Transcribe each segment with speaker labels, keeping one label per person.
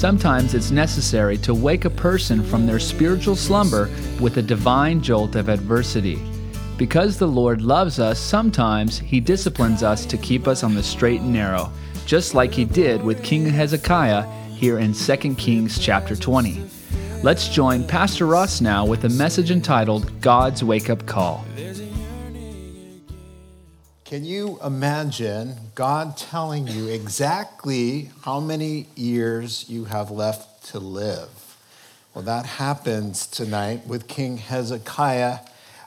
Speaker 1: Sometimes it's necessary to wake a person from their spiritual slumber with a divine jolt of adversity. Because the Lord loves us, sometimes He disciplines us to keep us on the straight and narrow, just like He did with King Hezekiah here in 2 Kings chapter 20. Let's join Pastor Ross now with a message entitled God's Wake Up Call.
Speaker 2: Can you imagine God telling you exactly how many years you have left to live? Well, that happens tonight with King Hezekiah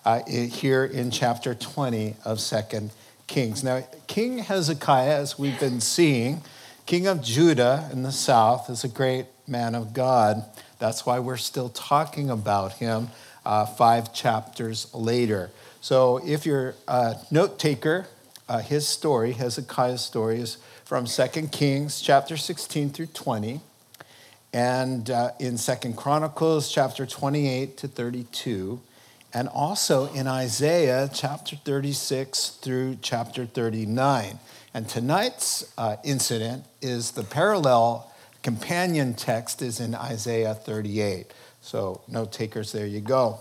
Speaker 2: uh, here in chapter 20 of Second Kings. Now, King Hezekiah, as we've been seeing, king of Judah in the south, is a great man of God. That's why we're still talking about him uh, five chapters later. So, if you're a note taker, uh, his story, Hezekiah's story, is from 2 Kings chapter 16 through 20, and uh, in 2 Chronicles chapter 28 to 32, and also in Isaiah chapter 36 through chapter 39. And tonight's uh, incident is the parallel companion text is in Isaiah 38. So, note takers, there you go.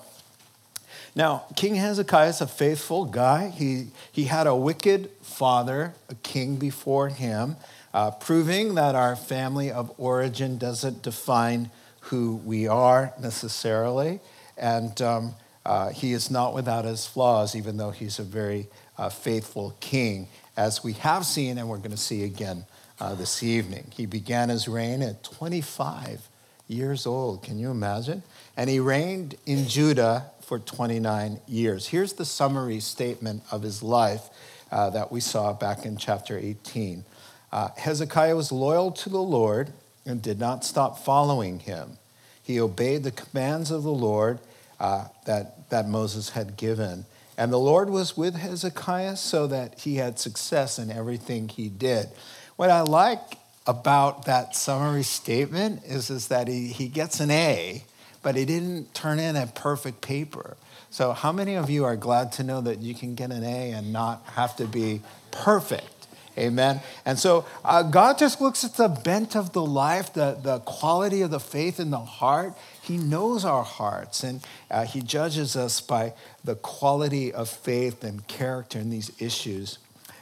Speaker 2: Now, King Hezekiah is a faithful guy. He, he had a wicked father, a king before him, uh, proving that our family of origin doesn't define who we are necessarily. And um, uh, he is not without his flaws, even though he's a very uh, faithful king, as we have seen and we're going to see again uh, this evening. He began his reign at 25 years old. Can you imagine? And he reigned in Judah for 29 years. Here's the summary statement of his life uh, that we saw back in chapter 18. Uh, Hezekiah was loyal to the Lord and did not stop following him. He obeyed the commands of the Lord uh, that, that Moses had given. And the Lord was with Hezekiah so that he had success in everything he did. What I like about that summary statement is, is that he, he gets an A but he didn't turn in a perfect paper. So, how many of you are glad to know that you can get an A and not have to be perfect? Amen. And so uh, God just looks at the bent of the life, the, the quality of the faith in the heart. He knows our hearts and uh, He judges us by the quality of faith and character in these issues.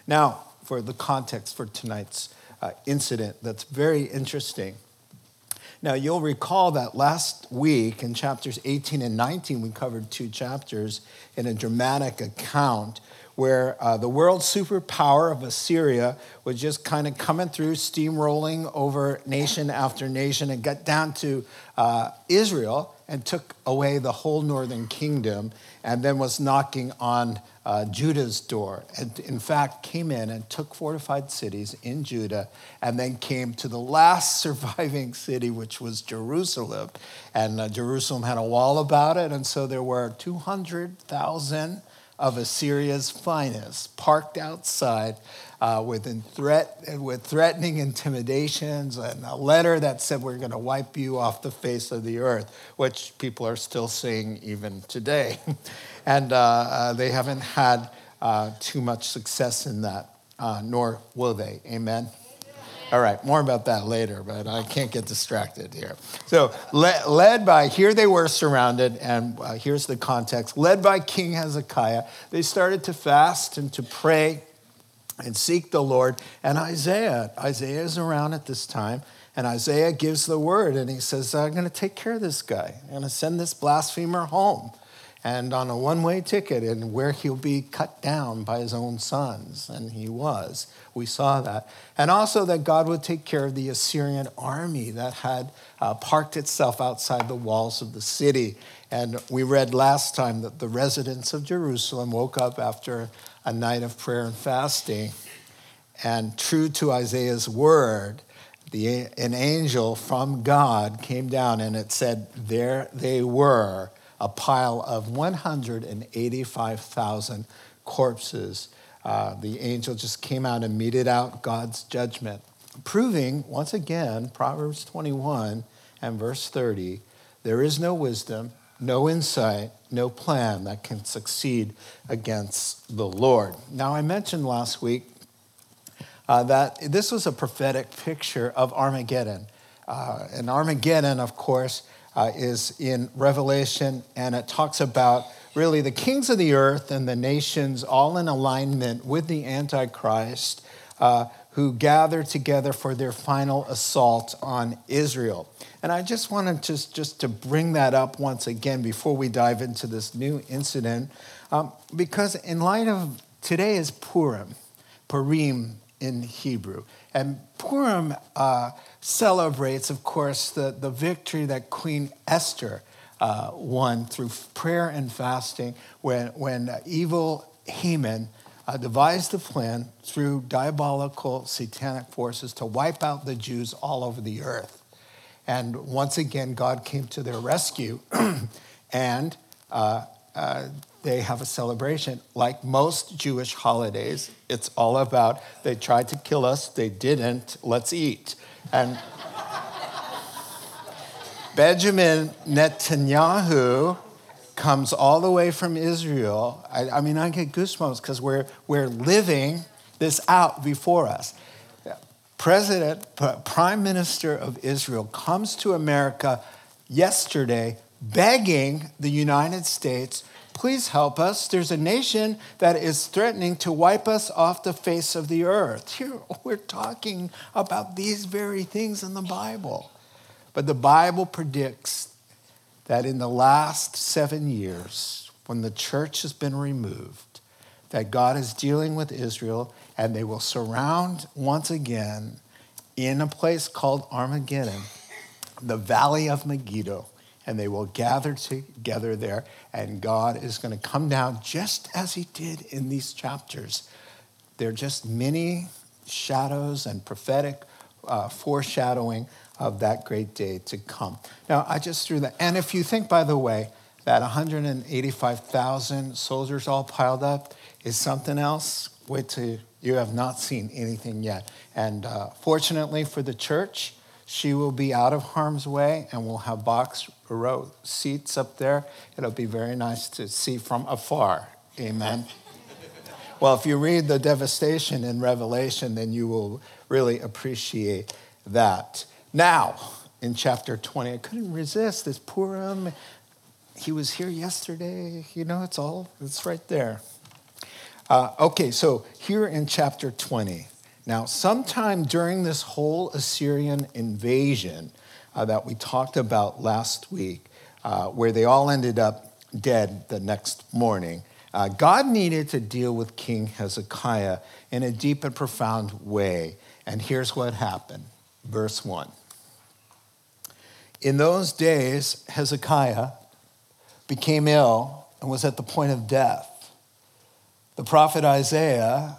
Speaker 2: Now, for the context for tonight's uh, incident, that's very interesting. Now, you'll recall that last week in chapters 18 and 19, we covered two chapters in a dramatic account where uh, the world superpower of Assyria was just kind of coming through, steamrolling over nation after nation, and got down to uh, Israel and took away the whole northern kingdom, and then was knocking on uh, Judah's door. And in fact, came in and took fortified cities in Judah, and then came to the last surviving city, which was Jerusalem. And uh, Jerusalem had a wall about it, and so there were 200,000 of Assyria's finest parked outside uh, with, threat, with threatening intimidations and a letter that said, We're going to wipe you off the face of the earth, which people are still seeing even today. and uh, uh, they haven't had uh, too much success in that, uh, nor will they. Amen. All right, more about that later, but I can't get distracted here. So, led, led by, here they were surrounded, and uh, here's the context led by King Hezekiah, they started to fast and to pray and seek the Lord. And Isaiah, Isaiah is around at this time, and Isaiah gives the word, and he says, I'm going to take care of this guy. I'm going to send this blasphemer home and on a one way ticket, and where he'll be cut down by his own sons. And he was. We saw that. And also that God would take care of the Assyrian army that had uh, parked itself outside the walls of the city. And we read last time that the residents of Jerusalem woke up after a night of prayer and fasting. And true to Isaiah's word, the, an angel from God came down and it said, There they were a pile of 185,000 corpses. Uh, the angel just came out and meted out God's judgment, proving once again, Proverbs 21 and verse 30 there is no wisdom, no insight, no plan that can succeed against the Lord. Now, I mentioned last week uh, that this was a prophetic picture of Armageddon. Uh, and Armageddon, of course, uh, is in Revelation, and it talks about really the kings of the earth and the nations all in alignment with the Antichrist uh, who gather together for their final assault on Israel. And I just wanted to, just to bring that up once again before we dive into this new incident, um, because in light of today is Purim, Purim in Hebrew. And Purim uh, celebrates, of course, the, the victory that Queen Esther uh, won through prayer and fasting when, when evil Haman uh, devised a plan through diabolical satanic forces to wipe out the Jews all over the earth. And once again, God came to their rescue, and uh, uh, they have a celebration. Like most Jewish holidays, it's all about they tried to kill us, they didn't, let's eat. And Benjamin Netanyahu comes all the way from Israel. I, I mean, I get goosebumps because we're, we're living this out before us. President, Prime Minister of Israel comes to America yesterday begging the United States, please help us. There's a nation that is threatening to wipe us off the face of the earth. Here, we're talking about these very things in the Bible. But the Bible predicts that in the last seven years, when the church has been removed, that God is dealing with Israel and they will surround once again in a place called Armageddon, the valley of Megiddo, and they will gather together there, and God is going to come down just as he did in these chapters. They're just many shadows and prophetic uh, foreshadowing of that great day to come. Now, I just threw that. And if you think, by the way, that 185,000 soldiers all piled up is something else, wait till you have not seen anything yet. And uh, fortunately for the church, she will be out of harm's way and we'll have box row seats up there. It'll be very nice to see from afar. Amen. well, if you read the devastation in Revelation, then you will really appreciate that. Now, in chapter 20, I couldn't resist this Purim. He was here yesterday. You know, it's all, it's right there. Uh, okay, so here in chapter 20. Now, sometime during this whole Assyrian invasion uh, that we talked about last week, uh, where they all ended up dead the next morning, uh, God needed to deal with King Hezekiah in a deep and profound way. And here's what happened. Verse 1. In those days, Hezekiah became ill and was at the point of death. The prophet Isaiah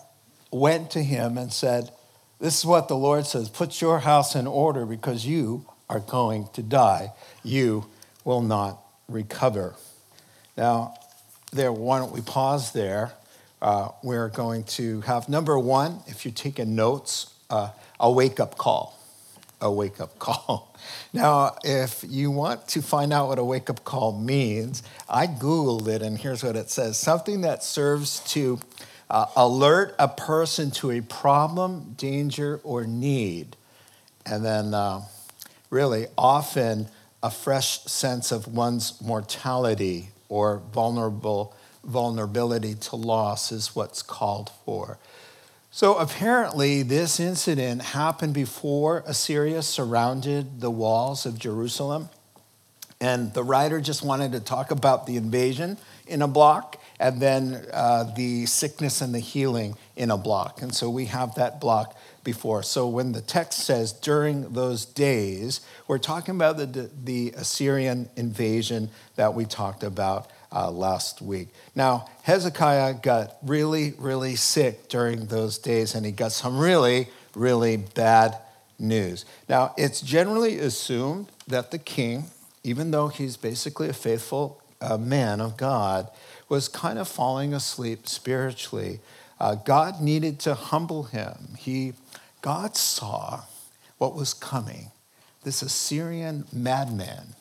Speaker 2: went to him and said, This is what the Lord says Put your house in order because you are going to die. You will not recover. Now, there, why don't we pause there? Uh, we're going to have number one, if you're taking notes, uh, a wake up call. A wake up call. Now, if you want to find out what a wake up call means, I Googled it and here's what it says something that serves to uh, alert a person to a problem, danger, or need. And then, uh, really, often a fresh sense of one's mortality or vulnerable vulnerability to loss is what's called for. So apparently, this incident happened before Assyria surrounded the walls of Jerusalem. And the writer just wanted to talk about the invasion in a block and then uh, the sickness and the healing in a block. And so we have that block before. So when the text says during those days, we're talking about the, the Assyrian invasion that we talked about uh, last week. Now, Hezekiah got really, really sick during those days, and he got some really, really bad news. Now, it's generally assumed that the king, even though he's basically a faithful a man of God, was kind of falling asleep spiritually. Uh, God needed to humble him. He, God saw what was coming this Assyrian madman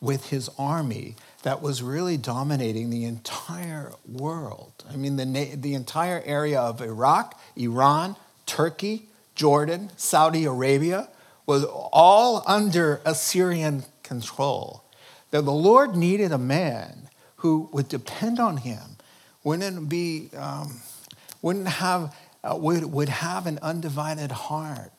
Speaker 2: with his army that was really dominating the entire world. I mean, the, the entire area of Iraq, Iran, Turkey, Jordan, Saudi Arabia was all under Assyrian control. That the Lord needed a man who would depend on him, wouldn't be, um, wouldn't have, uh, would, would have an undivided heart,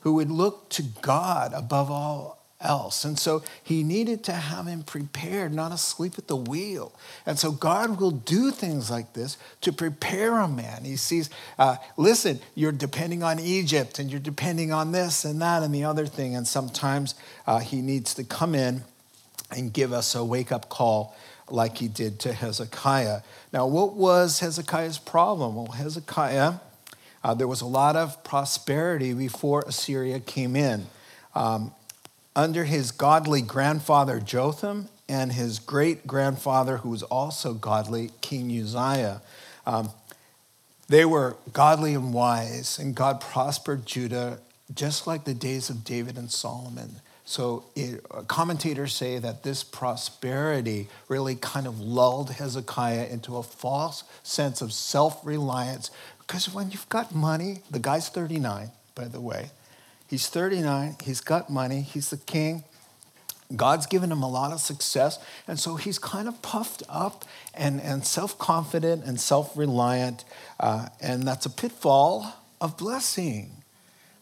Speaker 2: who would look to God above all else. And so he needed to have him prepared, not asleep at the wheel. And so God will do things like this to prepare a man. He sees, uh, listen, you're depending on Egypt and you're depending on this and that and the other thing. And sometimes uh, he needs to come in and give us a wake up call like he did to Hezekiah. Now, what was Hezekiah's problem? Well, Hezekiah, uh, there was a lot of prosperity before Assyria came in. Um, under his godly grandfather Jotham and his great grandfather, who was also godly, King Uzziah. Um, they were godly and wise, and God prospered Judah just like the days of David and Solomon. So it, commentators say that this prosperity really kind of lulled Hezekiah into a false sense of self reliance. Because when you've got money, the guy's 39, by the way, He's 39, he's got money, he's the king. God's given him a lot of success, and so he's kind of puffed up and, and self confident and self reliant, uh, and that's a pitfall of blessing.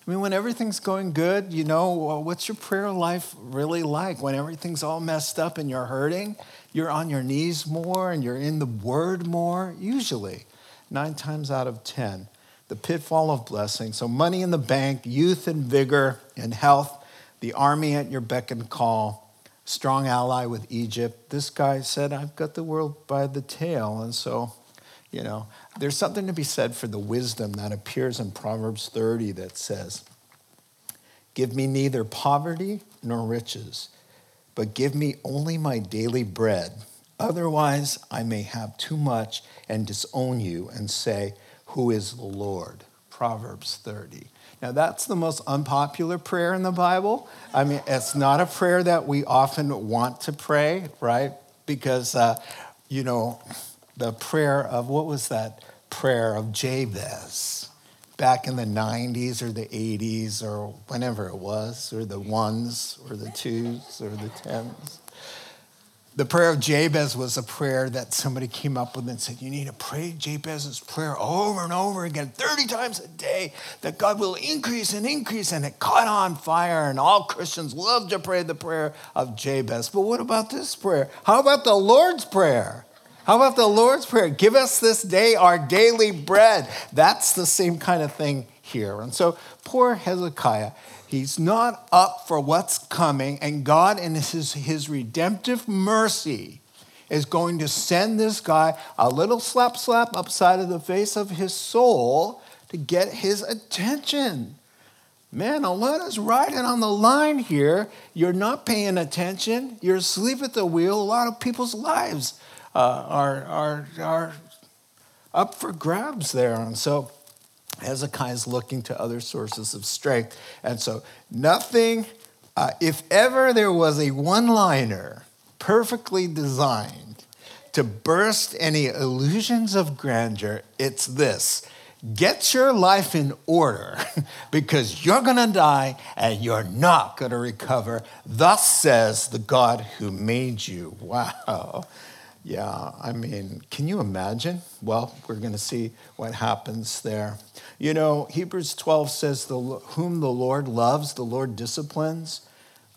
Speaker 2: I mean, when everything's going good, you know, what's your prayer life really like? When everything's all messed up and you're hurting, you're on your knees more and you're in the Word more, usually, nine times out of 10 the pitfall of blessing. So, money in the bank, youth and vigor and health, the army at your beck and call, strong ally with Egypt. This guy said, I've got the world by the tail. And so, you know, there's something to be said for the wisdom that appears in Proverbs 30 that says, Give me neither poverty nor riches, but give me only my daily bread. Otherwise, I may have too much and disown you and say, who is the Lord. Proverbs 30. Now, that's the most unpopular prayer in the Bible. I mean, it's not a prayer that we often want to pray, right? Because, uh, you know, the prayer of what was that prayer of Jabez back in the 90s or the 80s or whenever it was, or the ones or the twos or the tens? The prayer of Jabez was a prayer that somebody came up with and said, You need to pray Jabez's prayer over and over again, 30 times a day, that God will increase and increase. And it caught on fire, and all Christians love to pray the prayer of Jabez. But what about this prayer? How about the Lord's Prayer? How about the Lord's Prayer? Give us this day our daily bread. That's the same kind of thing here. And so poor Hezekiah, He's not up for what's coming, and God, in his, his redemptive mercy, is going to send this guy a little slap slap upside of the face of his soul to get his attention. Man, a lot is riding on the line here. You're not paying attention. You're asleep at the wheel. A lot of people's lives uh, are, are, are up for grabs there. And so, Hezekiah is looking to other sources of strength. And so, nothing, uh, if ever there was a one liner perfectly designed to burst any illusions of grandeur, it's this get your life in order because you're going to die and you're not going to recover. Thus says the God who made you. Wow. Yeah, I mean, can you imagine? Well, we're going to see what happens there. You know, Hebrews 12 says, the, Whom the Lord loves, the Lord disciplines.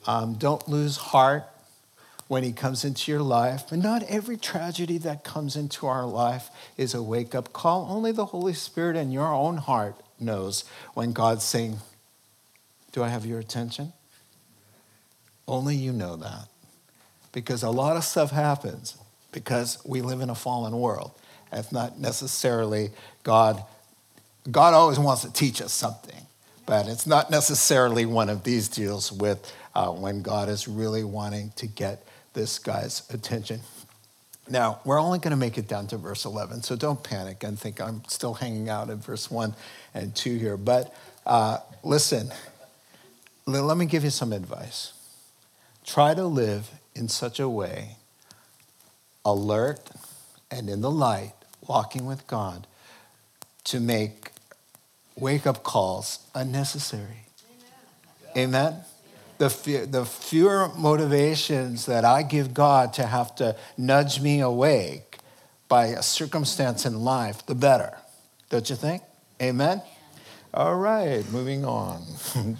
Speaker 2: Um, don't lose heart when he comes into your life. But not every tragedy that comes into our life is a wake up call. Only the Holy Spirit in your own heart knows when God's saying, Do I have your attention? Only you know that. Because a lot of stuff happens because we live in a fallen world. It's not necessarily God. God always wants to teach us something, but it's not necessarily one of these deals with uh, when God is really wanting to get this guy's attention. Now, we're only going to make it down to verse 11, so don't panic and think I'm still hanging out at verse 1 and 2 here. But uh, listen, let me give you some advice. Try to live in such a way, alert and in the light, walking with God, to make wake up calls unnecessary. Amen? Amen? the, few, the fewer motivations that I give God to have to nudge me awake by a circumstance in life, the better. Don't you think? Amen? All right, moving on.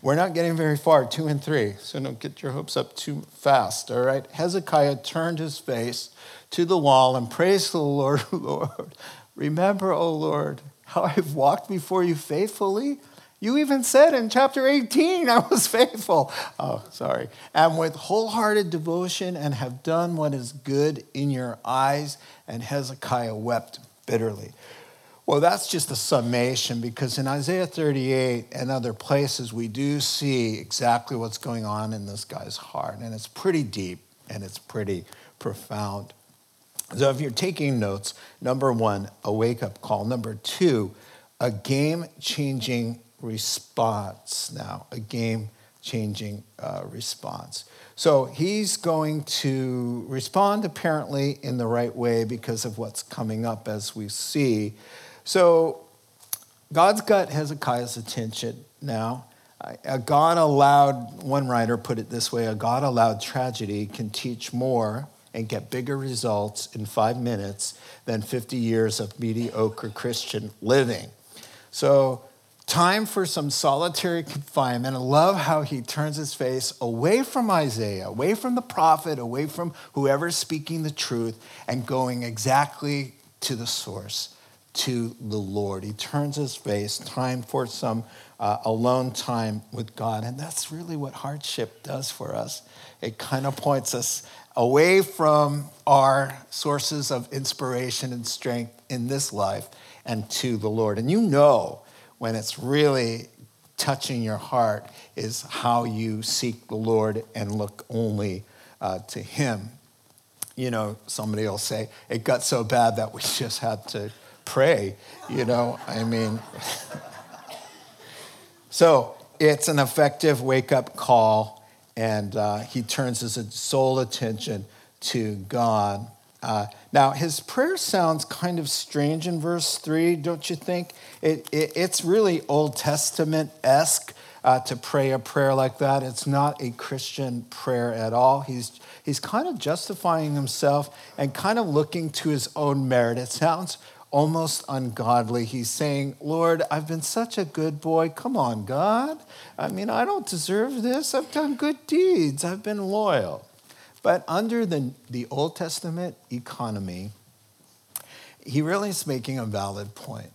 Speaker 2: We're not getting very far, two and three, so don't get your hopes up too fast, all right? Hezekiah turned his face to the wall and praised the Lord, Lord. Remember, O Lord, how I've walked before you faithfully you even said in chapter 18, I was faithful. Oh, sorry. And with wholehearted devotion and have done what is good in your eyes. And Hezekiah wept bitterly. Well, that's just a summation because in Isaiah 38 and other places, we do see exactly what's going on in this guy's heart. And it's pretty deep and it's pretty profound. So if you're taking notes, number one, a wake up call. Number two, a game changing response now, a game changing uh, response. So he's going to respond apparently in the right way because of what's coming up as we see. So God's got Hezekiah's attention now. A God allowed, one writer put it this way a God allowed tragedy can teach more and get bigger results in five minutes than 50 years of mediocre Christian living. So time for some solitary confinement. I love how he turns his face away from Isaiah, away from the prophet, away from whoever's speaking the truth, and going exactly to the source, to the Lord. He turns his face, time for some uh, alone time with God. And that's really what hardship does for us. It kind of points us away from our sources of inspiration and strength in this life and to the Lord. And you know, when it's really touching your heart is how you seek the Lord and look only uh, to Him. You know, somebody will say, it got so bad that we just had to pray. You know, I mean, so it's an effective wake up call, and uh, he turns his sole attention to God. Uh, now, his prayer sounds kind of strange in verse 3, don't you think? It, it, it's really Old Testament esque uh, to pray a prayer like that. It's not a Christian prayer at all. He's, he's kind of justifying himself and kind of looking to his own merit. It sounds almost ungodly. He's saying, Lord, I've been such a good boy. Come on, God. I mean, I don't deserve this. I've done good deeds, I've been loyal. But under the, the Old Testament economy, he really is making a valid point.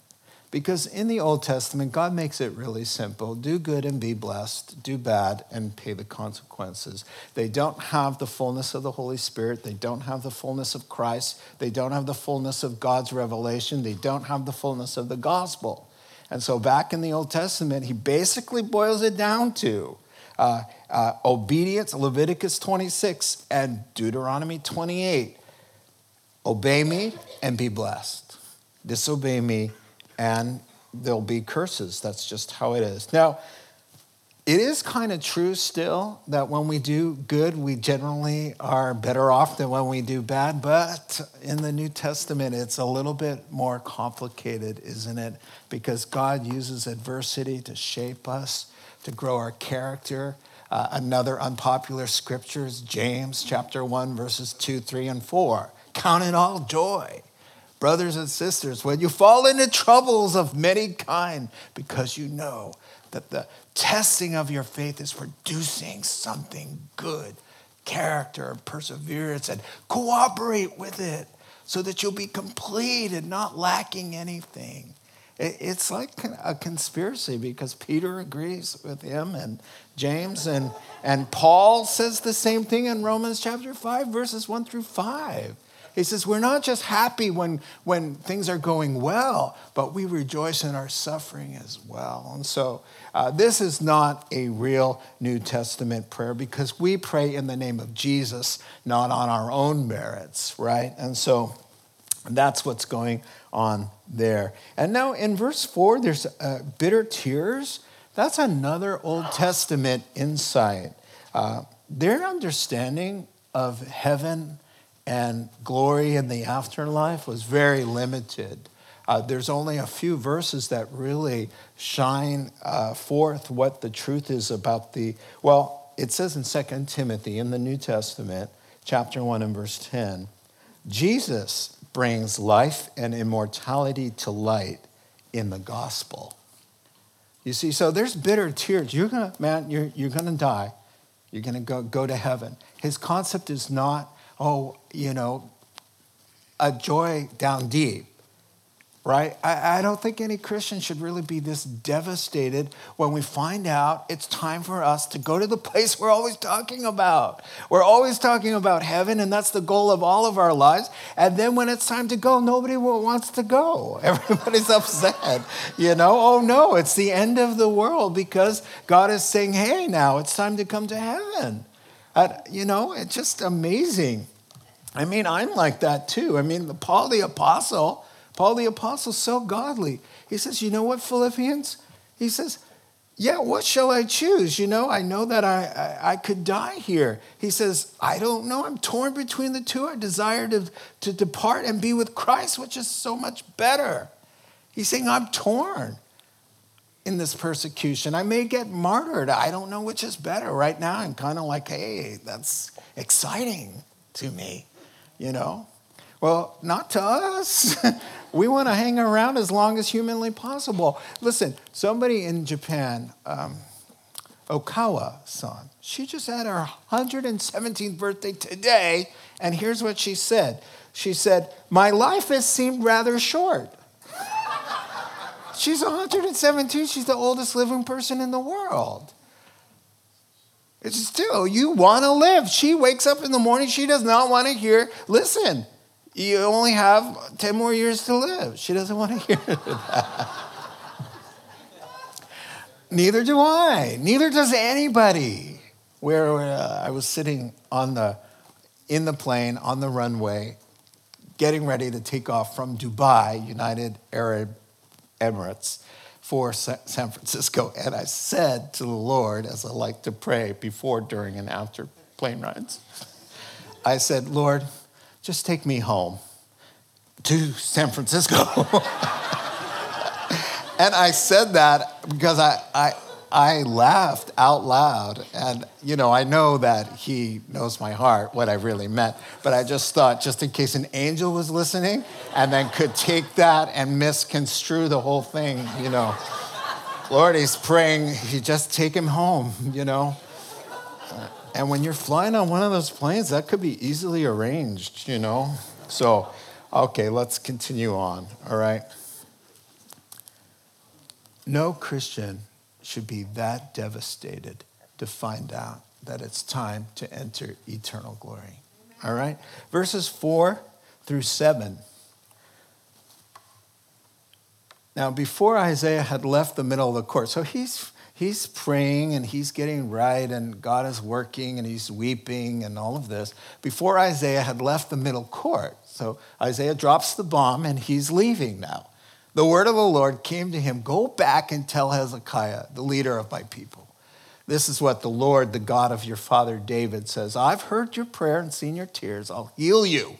Speaker 2: Because in the Old Testament, God makes it really simple do good and be blessed, do bad and pay the consequences. They don't have the fullness of the Holy Spirit, they don't have the fullness of Christ, they don't have the fullness of God's revelation, they don't have the fullness of the gospel. And so, back in the Old Testament, he basically boils it down to uh, uh, obedience, Leviticus 26 and Deuteronomy 28. Obey me and be blessed. Disobey me and there'll be curses. That's just how it is. Now, it is kind of true still that when we do good, we generally are better off than when we do bad. But in the New Testament, it's a little bit more complicated, isn't it? Because God uses adversity to shape us, to grow our character. Uh, another unpopular scripture is James chapter 1, verses 2, 3, and 4. Count it all joy brothers and sisters, when you fall into troubles of many kind, because you know that the testing of your faith is producing something good character and perseverance, and cooperate with it so that you'll be complete and not lacking anything. It's like a conspiracy because Peter agrees with him and James and, and Paul says the same thing in Romans chapter 5, verses 1 through 5. He says, we're not just happy when, when things are going well, but we rejoice in our suffering as well. And so uh, this is not a real New Testament prayer because we pray in the name of Jesus, not on our own merits, right? And so that's what's going on there. And now in verse 4, there's uh, bitter tears. That's another Old Testament insight. Uh, their understanding of heaven and glory in the afterlife was very limited. Uh, there's only a few verses that really shine uh, forth what the truth is about the, well, it says in 2 Timothy in the New Testament, chapter 1 and verse 10, Jesus brings life and immortality to light in the gospel. You see, so there's bitter tears. You're gonna, man, you're, you're gonna die. You're gonna go, go to heaven. His concept is not, oh, you know, a joy down deep right? I, I, don't think any Christian should really be this devastated when we find out it's time for us to go to the place we're always talking about. We're always talking about heaven, and that's the goal of all of our lives. And then when it's time to go, nobody wants to go. Everybody's upset, you know? Oh no, it's the end of the world because God is saying, hey, now it's time to come to heaven. And, you know, it's just amazing. I mean, I'm like that too. I mean, Paul the Apostle, Paul the Apostle, so godly. He says, You know what, Philippians? He says, Yeah, what shall I choose? You know, I know that I, I, I, could die here. He says, I don't know. I'm torn between the two. I desire to, to depart and be with Christ, which is so much better. He's saying, I'm torn in this persecution. I may get martyred. I don't know which is better. Right now, I'm kind of like, hey, that's exciting to me, you know? Well, not to us. we want to hang around as long as humanly possible. Listen, somebody in Japan, um, Okawa san, she just had her 117th birthday today, and here's what she said. She said, My life has seemed rather short. She's 117, she's the oldest living person in the world. It's still, you want to live. She wakes up in the morning, she does not want to hear, listen, you only have 10 more years to live. She doesn't want to hear that. Neither do I. Neither does anybody. Where uh, I was sitting on the, in the plane on the runway, getting ready to take off from Dubai, United Arab Emirates, for San Francisco. And I said to the Lord, as I like to pray before, during, and after plane rides, I said, Lord, just take me home to San Francisco. and I said that because I, I, I laughed out loud. And, you know, I know that he knows my heart, what I really meant. But I just thought, just in case an angel was listening and then could take that and misconstrue the whole thing, you know. Lord, he's praying, you just take him home, you know. And when you're flying on one of those planes, that could be easily arranged, you know? So, okay, let's continue on, all right? No Christian should be that devastated to find out that it's time to enter eternal glory. All right? Verses 4 through 7. Now, before Isaiah had left the middle of the court, so he's he's praying and he's getting right and God is working and he's weeping and all of this before Isaiah had left the middle court. So Isaiah drops the bomb and he's leaving now. The word of the Lord came to him Go back and tell Hezekiah, the leader of my people. This is what the Lord, the God of your father David, says I've heard your prayer and seen your tears. I'll heal you.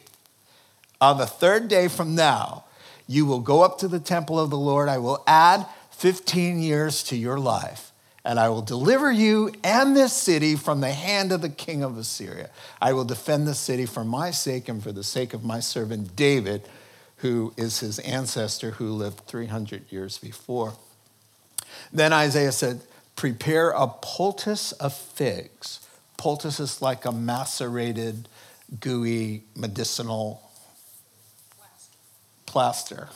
Speaker 2: On the third day from now, you will go up to the temple of the Lord. I will add 15 years to your life, and I will deliver you and this city from the hand of the king of Assyria. I will defend the city for my sake and for the sake of my servant David, who is his ancestor who lived 300 years before. Then Isaiah said, Prepare a poultice of figs. Poultice is like a macerated, gooey, medicinal plaster.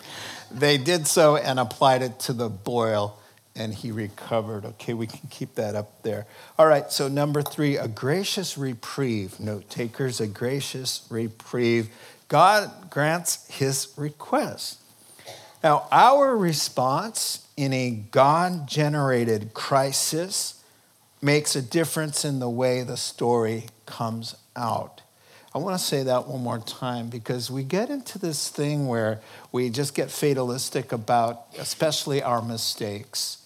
Speaker 2: they did so and applied it to the boil and he recovered. Okay, we can keep that up there. All right, so number three, a gracious reprieve. Note takers, a gracious reprieve. God grants his request. Now, our response in a God generated crisis makes a difference in the way the story comes out. I want to say that one more time because we get into this thing where we just get fatalistic about, especially our mistakes.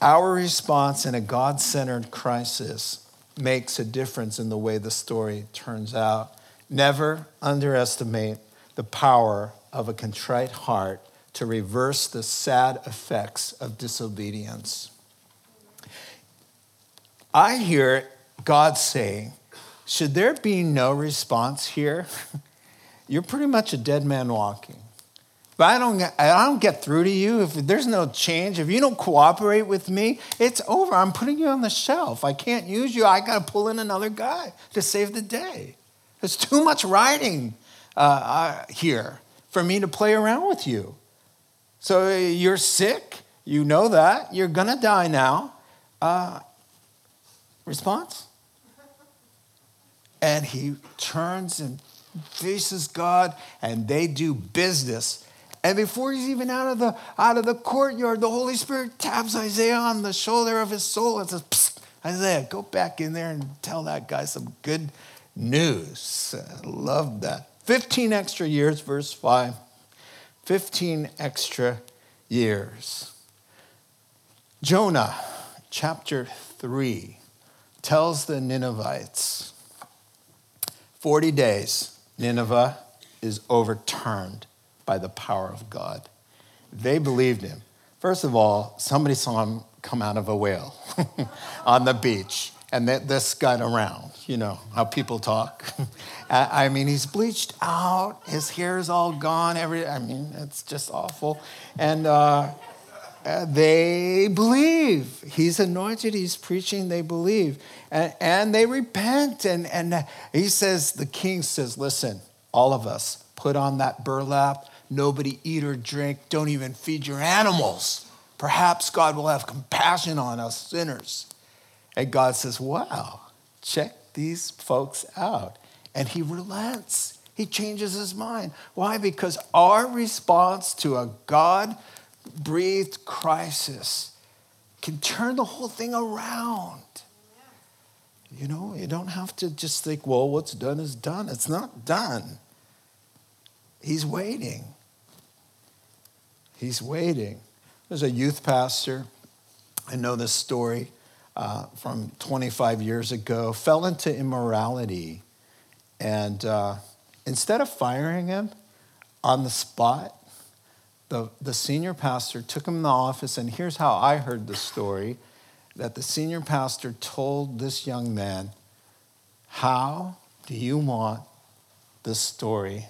Speaker 2: Our response in a God centered crisis makes a difference in the way the story turns out. Never underestimate the power of a contrite heart to reverse the sad effects of disobedience. I hear God saying, Should there be no response here? You're pretty much a dead man walking. But I don't, I don't get through to you, if there's no change, if you don't cooperate with me, it's over. I'm putting you on the shelf. I can't use you. I got to pull in another guy to save the day. There's too much writing uh, uh, here for me to play around with you. So uh, you're sick. You know that. You're going to die now. Uh, response? And he turns and faces God, and they do business and before he's even out of the out of the courtyard, the Holy Spirit taps Isaiah on the shoulder of his soul and says, Psst, Isaiah, go back in there and tell that guy some good news. Love that. 15 extra years, verse 5. 15 extra years. Jonah, chapter 3, tells the Ninevites 40 days, Nineveh is overturned by the power of God. They believed him. First of all, somebody saw him come out of a whale on the beach, and that, this got around. You know how people talk. I mean, he's bleached out. His hair is all gone. Every, I mean, it's just awful. And uh, uh, they believe he's anointed. He's preaching. They believe, and, and they repent. And and he says, the king says, listen, all of us put on that burlap nobody eat or drink, don't even feed your animals. Perhaps God will have compassion on us sinners. And God says, Wow, check these folks out. And He relents. He changes his mind. Why? Because our response to a God breathed crisis can turn the whole thing around. You know, you don't have to just think, well, what's done is done. It's not done. He's waiting. He's waiting. There's a youth pastor. I know this story uh, from 25 years ago. Fell into immorality, and uh, instead of firing him on the spot, the, the senior pastor took him in the office, and here's how I heard the story that the senior pastor told this young man, How do you want this story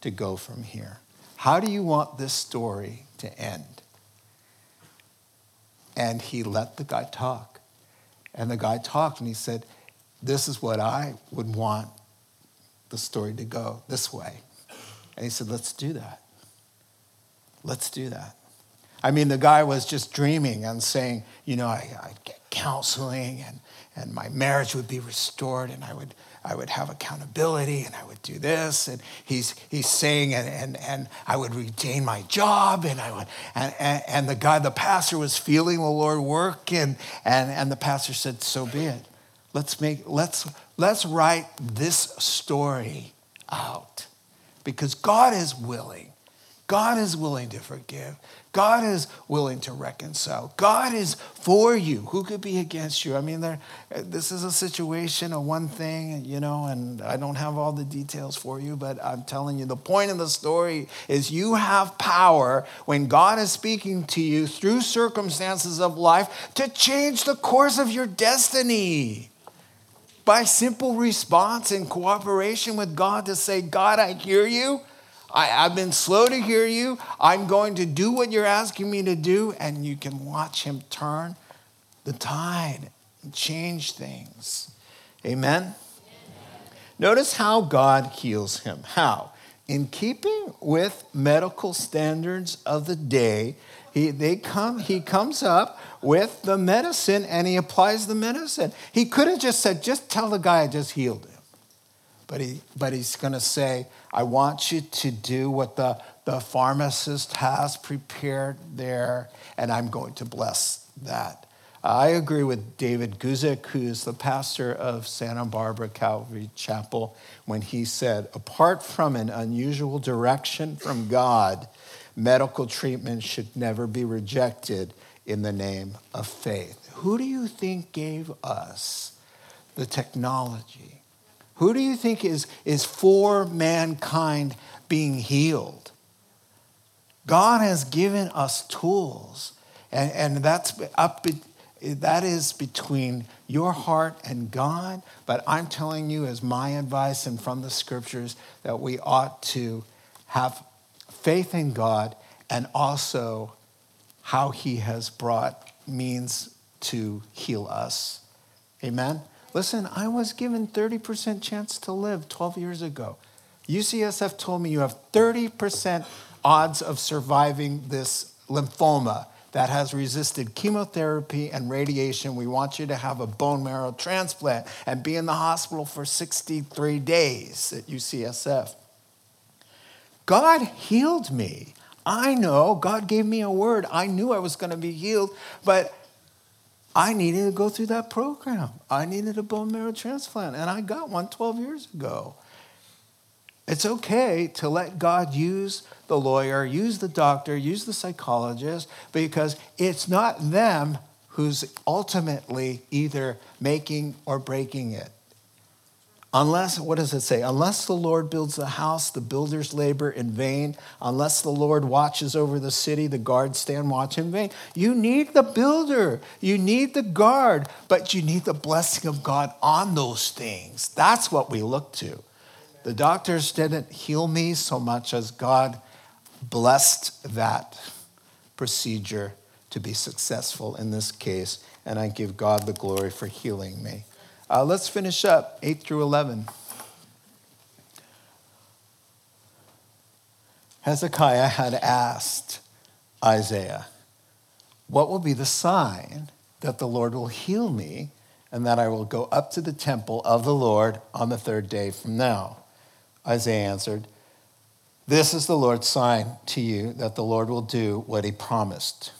Speaker 2: to go from here? How do you want this story to end? And he let the guy talk. And the guy talked and he said, This is what I would want the story to go this way. And he said, Let's do that. Let's do that. I mean, the guy was just dreaming and saying, You know, I, I'd get counseling and, and my marriage would be restored and I would I would have accountability and I would do this. And he's, he's saying, and, and, and I would retain my job. And, I would, and, and, and the guy, the pastor was feeling the Lord work. And, and, and the pastor said, so be it. Let's, make, let's, let's write this story out because God is willing. God is willing to forgive. God is willing to reconcile. God is for you. Who could be against you? I mean, there, this is a situation, a one thing, you know, and I don't have all the details for you, but I'm telling you, the point of the story is you have power when God is speaking to you through circumstances of life to change the course of your destiny by simple response and cooperation with God to say, God, I hear you. I, have been slow to hear you. I'm going to do what you're asking me to do. And you can watch him turn the tide and change things. Amen? Amen? Notice how God heals him. How? In keeping with medical standards of the day, He, they come, he comes up with the medicine and he applies the medicine. He could have just said, just tell the guy I just healed him. But, he, but he's going to say, I want you to do what the, the pharmacist has prepared there, and I'm going to bless that. Uh, I agree with David Guzik, who's the pastor of Santa Barbara Calvary Chapel, when he said, apart from an unusual direction from God, medical treatment should never be rejected in the name of faith. Who do you think gave us the technology? Who do you think is, is for mankind being healed? God has given us tools, and, and that's up, that is between your heart and God. But I'm telling you, as my advice and from the scriptures, that we ought to have faith in God and also how he has brought means to heal us. Amen? Listen, I was given 30% chance to live 12 years ago. UCSF told me you have 30% odds of surviving this lymphoma that has resisted chemotherapy and radiation. We want you to have a bone marrow transplant and be in the hospital for 63 days at UCSF. God healed me. I know God gave me a word. I knew I was going to be healed, but I needed to go through that program. I needed a bone marrow transplant, and I got one 12 years ago. It's okay to let God use the lawyer, use the doctor, use the psychologist, because it's not them who's ultimately either making or breaking it. Unless, what does it say? Unless the Lord builds the house, the builders labor in vain. Unless the Lord watches over the city, the guards stand watch in vain. You need the builder, you need the guard, but you need the blessing of God on those things. That's what we look to. The doctors didn't heal me so much as God blessed that procedure to be successful in this case, and I give God the glory for healing me. Uh, let's finish up 8 through 11. Hezekiah had asked Isaiah, What will be the sign that the Lord will heal me and that I will go up to the temple of the Lord on the third day from now? Isaiah answered, This is the Lord's sign to you that the Lord will do what he promised.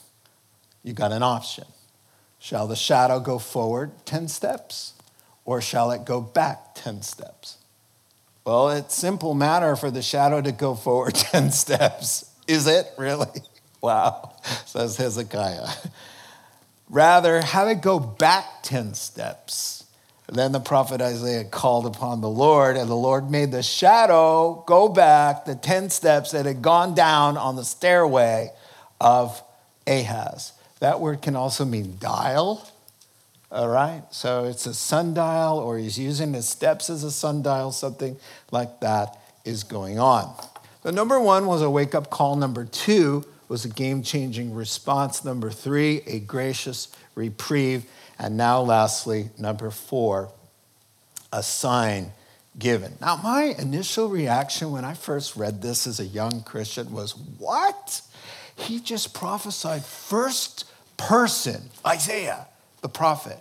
Speaker 2: You got an option. Shall the shadow go forward 10 steps? Or shall it go back 10 steps? Well, it's simple matter for the shadow to go forward 10 steps. Is it really? Wow, says Hezekiah. Rather, have it go back 10 steps. Then the prophet Isaiah called upon the Lord, and the Lord made the shadow go back the 10 steps that had gone down on the stairway of Ahaz. That word can also mean dial all right? So it's a sundial, or he's using his steps as a sundial, something like that is going on. The number one was a wake up call. Number two was a game changing response. Number three, a gracious reprieve. And now, lastly, number four, a sign given. Now, my initial reaction when I first read this as a young Christian was, What? He just prophesied first person, Isaiah the prophet.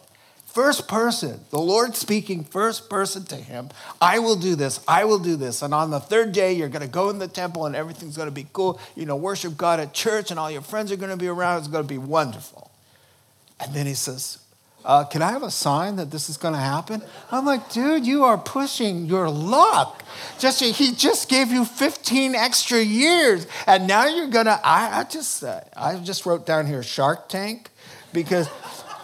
Speaker 2: First person, the Lord speaking first person to him. I will do this. I will do this. And on the third day, you're going to go in the temple and everything's going to be cool. You know, worship God at church and all your friends are going to be around. It's going to be wonderful. And then he says, uh, Can I have a sign that this is going to happen? I'm like, Dude, you are pushing your luck. Just He just gave you 15 extra years. And now you're going to, I just, uh, I just wrote down here Shark Tank because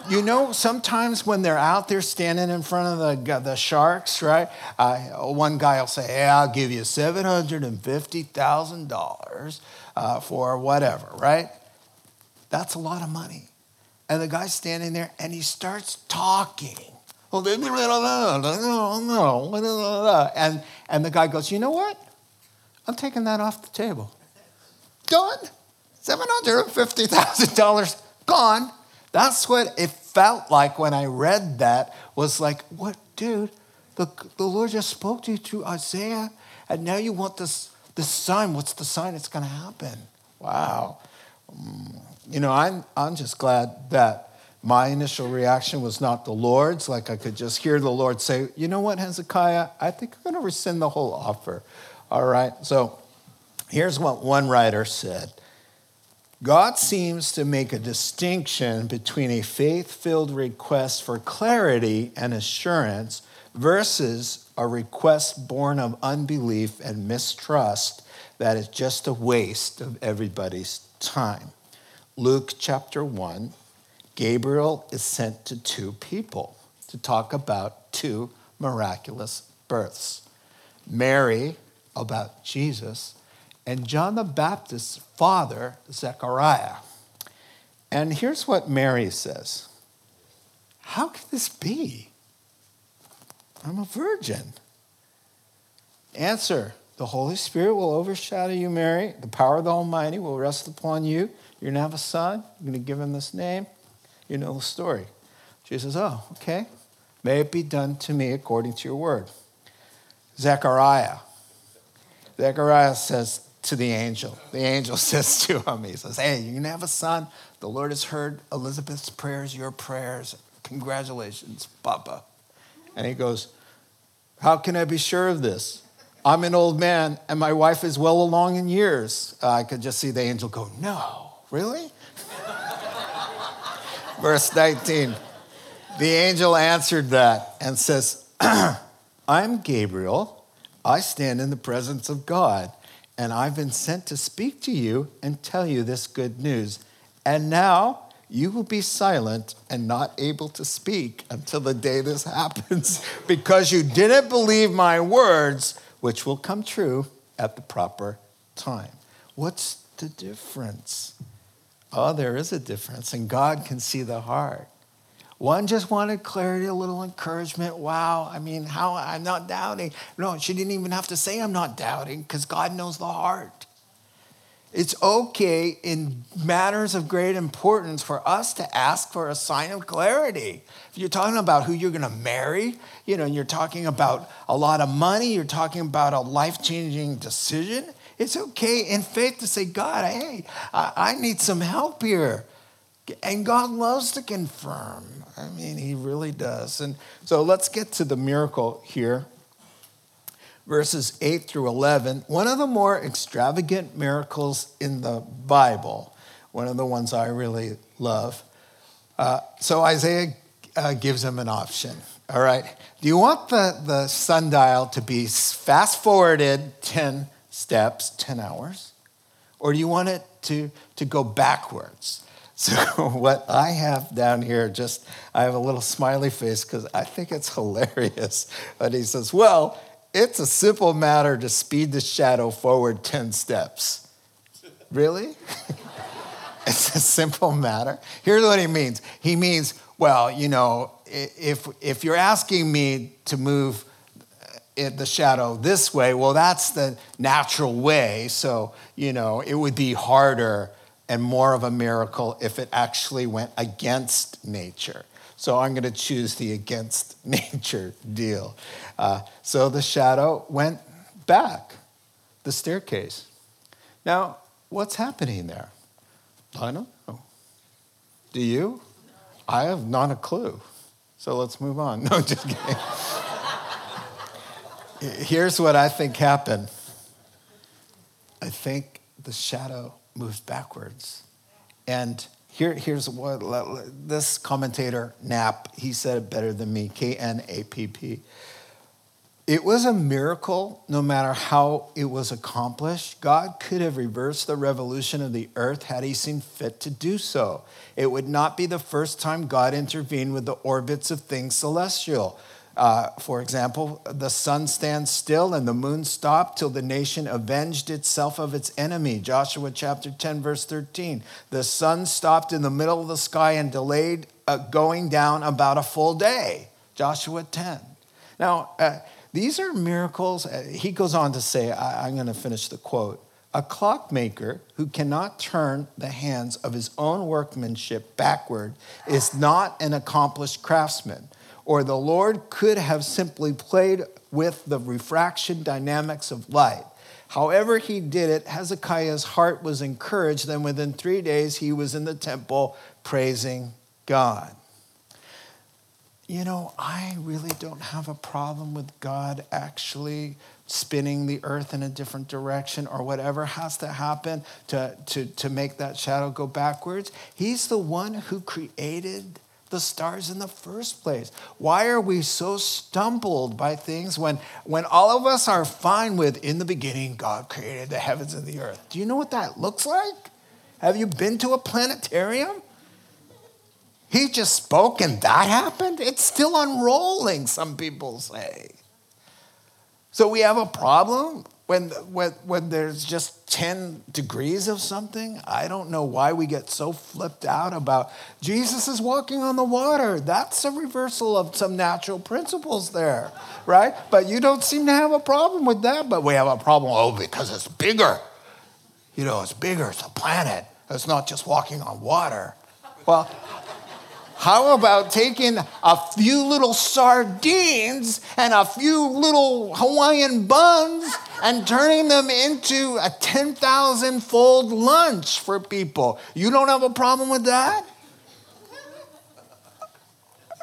Speaker 2: you know, sometimes when they're out there standing in front of the, the sharks, right? Uh, one guy will say, Hey, I'll give you $750,000 uh, for whatever, right? That's a lot of money. And the guy's standing there and he starts talking. And, and the guy goes, You know what? I'm taking that off the table. Done. $750,000 gone. That's what it felt like when I read that was like, what, dude? The, the Lord just spoke to you through Isaiah, and now you want this, this sign. What's the sign that's going to happen? Wow. Mm, You know, I'm, I'm just glad that my initial reaction was not the Lord's. Like I could just hear the Lord say, you know what, Hezekiah, I think I'm going to rescind the whole offer. All right. So here's what one writer said God seems to make a distinction between a faith filled request for clarity and assurance versus a request born of unbelief and mistrust that is just a waste of everybody's time. Luke chapter 1, Gabriel is sent to two people to talk about two miraculous births Mary, about Jesus, and John the Baptist's father, Zechariah. And here's what Mary says How can this be? I'm a virgin. Answer The Holy Spirit will overshadow you, Mary. The power of the Almighty will rest upon you. You're going to have a son. You're going to give him this name. You know the story. She says, Oh, okay. May it be done to me according to your word. Zechariah. Zechariah says to the angel, the angel says to him, he says, Hey, you're to have a son. The Lord has heard Elizabeth's prayers, your prayers. Congratulations, Papa. And he goes, How can I be sure of this? I'm an old man and my wife is well along in years. Uh, I could just see the angel go, No, really? Verse 19. The angel answered that and says, I'm Gabriel. I stand in the presence of God, and I've been sent to speak to you and tell you this good news. And now you will be silent and not able to speak until the day this happens, because you didn't believe my words, which will come true at the proper time. What's the difference? Oh, there is a difference, and God can see the heart. One just wanted clarity, a little encouragement. Wow, I mean, how I'm not doubting. No, she didn't even have to say I'm not doubting because God knows the heart. It's okay in matters of great importance for us to ask for a sign of clarity. If you're talking about who you're going to marry, you know, you're talking about a lot of money, you're talking about a life changing decision, it's okay in faith to say, God, hey, I need some help here. And God loves to confirm. I mean, He really does. And so let's get to the miracle here verses 8 through 11, one of the more extravagant miracles in the Bible, one of the ones I really love. Uh, so Isaiah uh, gives him an option. All right. Do you want the, the sundial to be fast forwarded 10 steps, 10 hours? Or do you want it to, to go backwards? So, what I have down here, just I have a little smiley face because I think it's hilarious. But he says, Well, it's a simple matter to speed the shadow forward 10 steps. Really? it's a simple matter. Here's what he means he means, well, you know, if, if you're asking me to move uh, the shadow this way, well, that's the natural way. So, you know, it would be harder and more of a miracle if it actually went against nature. So I'm going to choose the against nature deal. Uh, so the shadow went back the staircase. Now, what's happening there? I don't know. Do you? I have not a clue. So let's move on. No, just kidding. Here's what I think happened I think the shadow moved backwards. And here, here's what this commentator, Knapp, he said it better than me K N A P P. It was a miracle no matter how it was accomplished. God could have reversed the revolution of the earth had he seen fit to do so. It would not be the first time God intervened with the orbits of things celestial. Uh, for example, the sun stands still and the moon stopped till the nation avenged itself of its enemy. Joshua chapter 10, verse 13. The sun stopped in the middle of the sky and delayed uh, going down about a full day. Joshua 10. Now, uh, these are miracles. Uh, he goes on to say, I, I'm going to finish the quote. A clockmaker who cannot turn the hands of his own workmanship backward is not an accomplished craftsman or the Lord could have simply played with the refraction dynamics of light. However, he did it, Hezekiah's heart was encouraged. Then within three days, he was in the temple praising God. You know, I really don't have a problem with God actually spinning the earth in a different direction or whatever has to happen to, to, to make that shadow go backwards. He's the one who created the stars in the first place? Why are we so stumbled by things when, when all of us are fine with, in the beginning, God created the heavens and the earth? Do you know what that looks like? Have you been to a planetarium? He just spoke and that happened? It's still unrolling, some people say. So we have a problem when, when, when there's just 10 degrees of something. I don't know why we get so flipped out about Jesus is walking on the water. That's a reversal of some natural principles there, right? But you don't seem to have a problem with that. But we have a problem, oh, because it's bigger. You know, it's bigger, it's a planet. It's not just walking on water. Well, how about taking a few little sardines and a few little Hawaiian buns and turning them into a 10,000 fold lunch for people? You don't have a problem with that?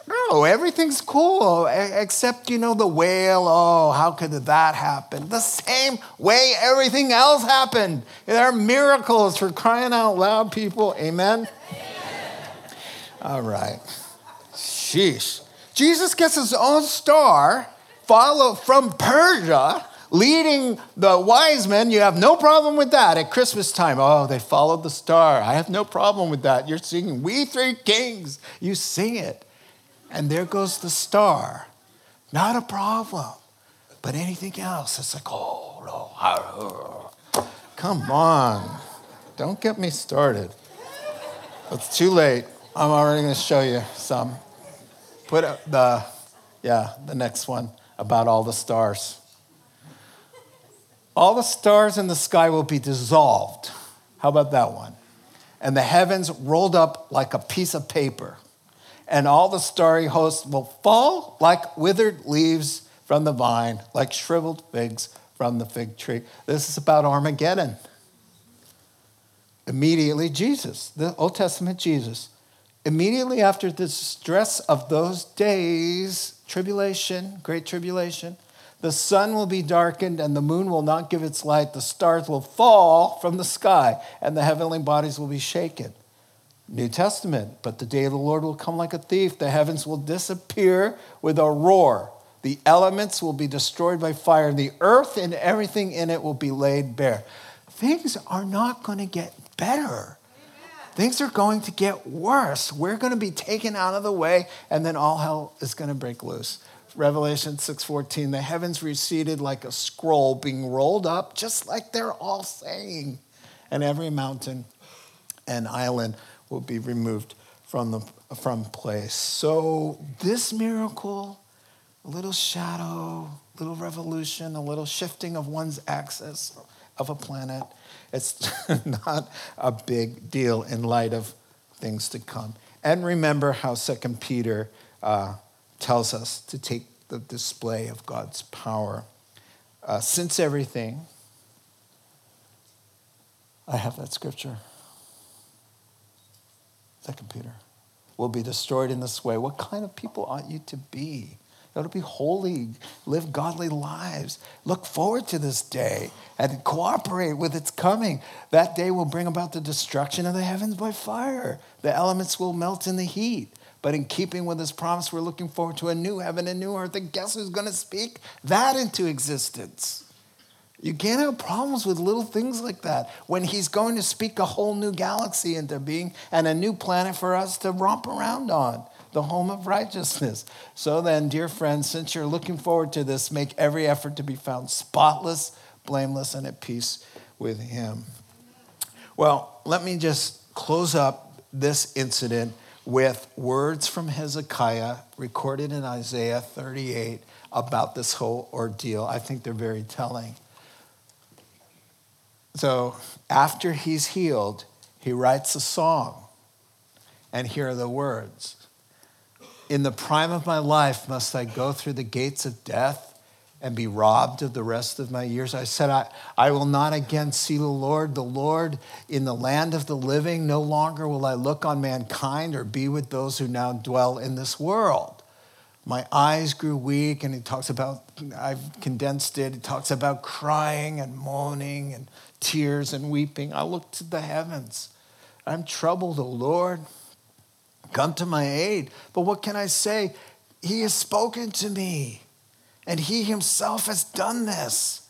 Speaker 2: No, everything's cool except, you know, the whale. Oh, how could that happen? The same way everything else happened. There are miracles for crying out loud, people. Amen? All right. Sheesh. Jesus gets his own star, follow from Persia, leading the wise men. You have no problem with that at Christmas time. Oh, they followed the star. I have no problem with that. You're singing, We Three Kings. You sing it. And there goes the star. Not a problem. But anything else, it's like, oh, no. Come on. Don't get me started. It's too late. I'm already going to show you some. Put the, yeah, the next one about all the stars. All the stars in the sky will be dissolved. How about that one? And the heavens rolled up like a piece of paper. And all the starry hosts will fall like withered leaves from the vine, like shriveled figs from the fig tree. This is about Armageddon. Immediately, Jesus, the Old Testament Jesus, Immediately after the stress of those days, tribulation, great tribulation, the sun will be darkened and the moon will not give its light. The stars will fall from the sky and the heavenly bodies will be shaken. New Testament, but the day of the Lord will come like a thief. The heavens will disappear with a roar. The elements will be destroyed by fire. The earth and everything in it will be laid bare. Things are not going to get better things are going to get worse. We're going to be taken out of the way, and then all hell is going to break loose. Revelation 6:14, the heavens receded like a scroll being rolled up, just like they're all saying. And every mountain and island will be removed from the from place. So this miracle, a little shadow, little revolution, a little shifting of one's axis of a planet, it's not a big deal in light of things to come. And remember how Second Peter uh, tells us to take the display of God's power. Uh, since everything, I have that scripture. Second Peter will be destroyed in this way. What kind of people ought you to be? Ought to be holy, live godly lives. Look forward to this day and cooperate with its coming. That day will bring about the destruction of the heavens by fire. The elements will melt in the heat. But in keeping with his promise, we're looking forward to a new heaven and new earth. And guess who's going to speak that into existence? You can't have problems with little things like that when he's going to speak a whole new galaxy into being and a new planet for us to romp around on the home of righteousness. So then, dear friends, since you're looking forward to this, make every effort to be found spotless, blameless, and at peace with Him. Well, let me just close up this incident with words from Hezekiah recorded in Isaiah 38 about this whole ordeal. I think they're very telling. So, after he's healed, he writes a song. And here are the words in the prime of my life, must I go through the gates of death? and be robbed of the rest of my years. I said, I, I will not again see the Lord, the Lord in the land of the living. No longer will I look on mankind or be with those who now dwell in this world. My eyes grew weak, and he talks about, I've condensed it, he talks about crying and moaning and tears and weeping. I looked to the heavens. I'm troubled, O Lord. Come to my aid. But what can I say? He has spoken to me and he himself has done this.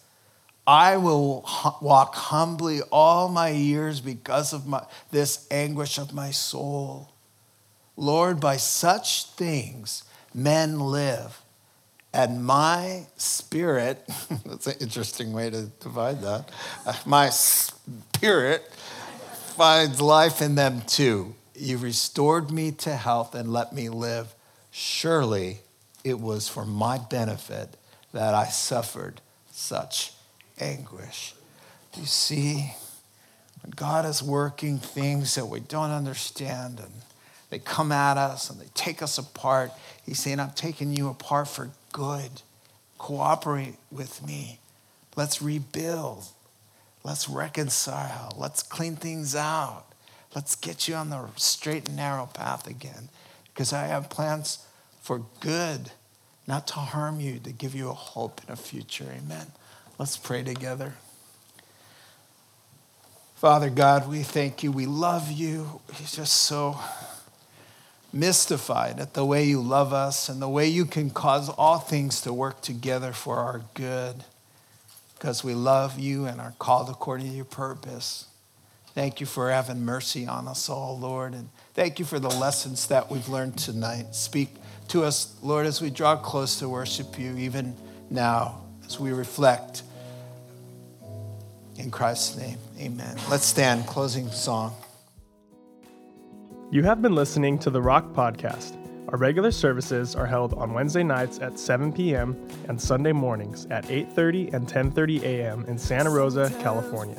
Speaker 2: I will walk humbly all my years because of my, this anguish of my soul. Lord, by such things men live, and my spirit, that's an interesting way to divide that, uh, my spirit finds life in them too. You restored me to health and let me live. Surely it was for my benefit that I suffered such anguish. Do you see? When God is working things that we don't understand and they come at us and they take us apart, He's saying, I'm taking you apart for good. Cooperate with me. Let's rebuild. Let's reconcile. Let's clean things out. Let's get you on the straight and narrow path again. Because I have plans for good, not to harm you, to give you a hope and a future. Amen. Let's pray together. Father God, we thank you. We love you. He's just so mystified at the way you love us and the way you can cause all things to work together for our good because we love you and are called according to your purpose. Thank you for having mercy on us all, Lord. And thank you for the lessons that we've learned tonight. Speak to us, Lord, as we draw close to worship you, even now, as we reflect. In Christ's name, amen. Let's stand. Closing song.
Speaker 3: You have been listening to the Rock Podcast. Our regular services are held on Wednesday nights at 7 p.m. and Sunday mornings at 8:30 and 10:30 a.m. in Santa Rosa, California.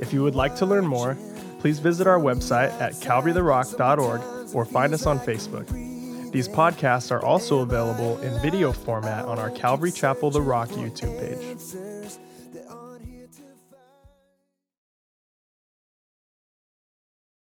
Speaker 3: If you would like to learn more, please visit our website at calvarytherock.org or find us on Facebook. These podcasts are also available in video format on our Calvary Chapel The Rock YouTube page.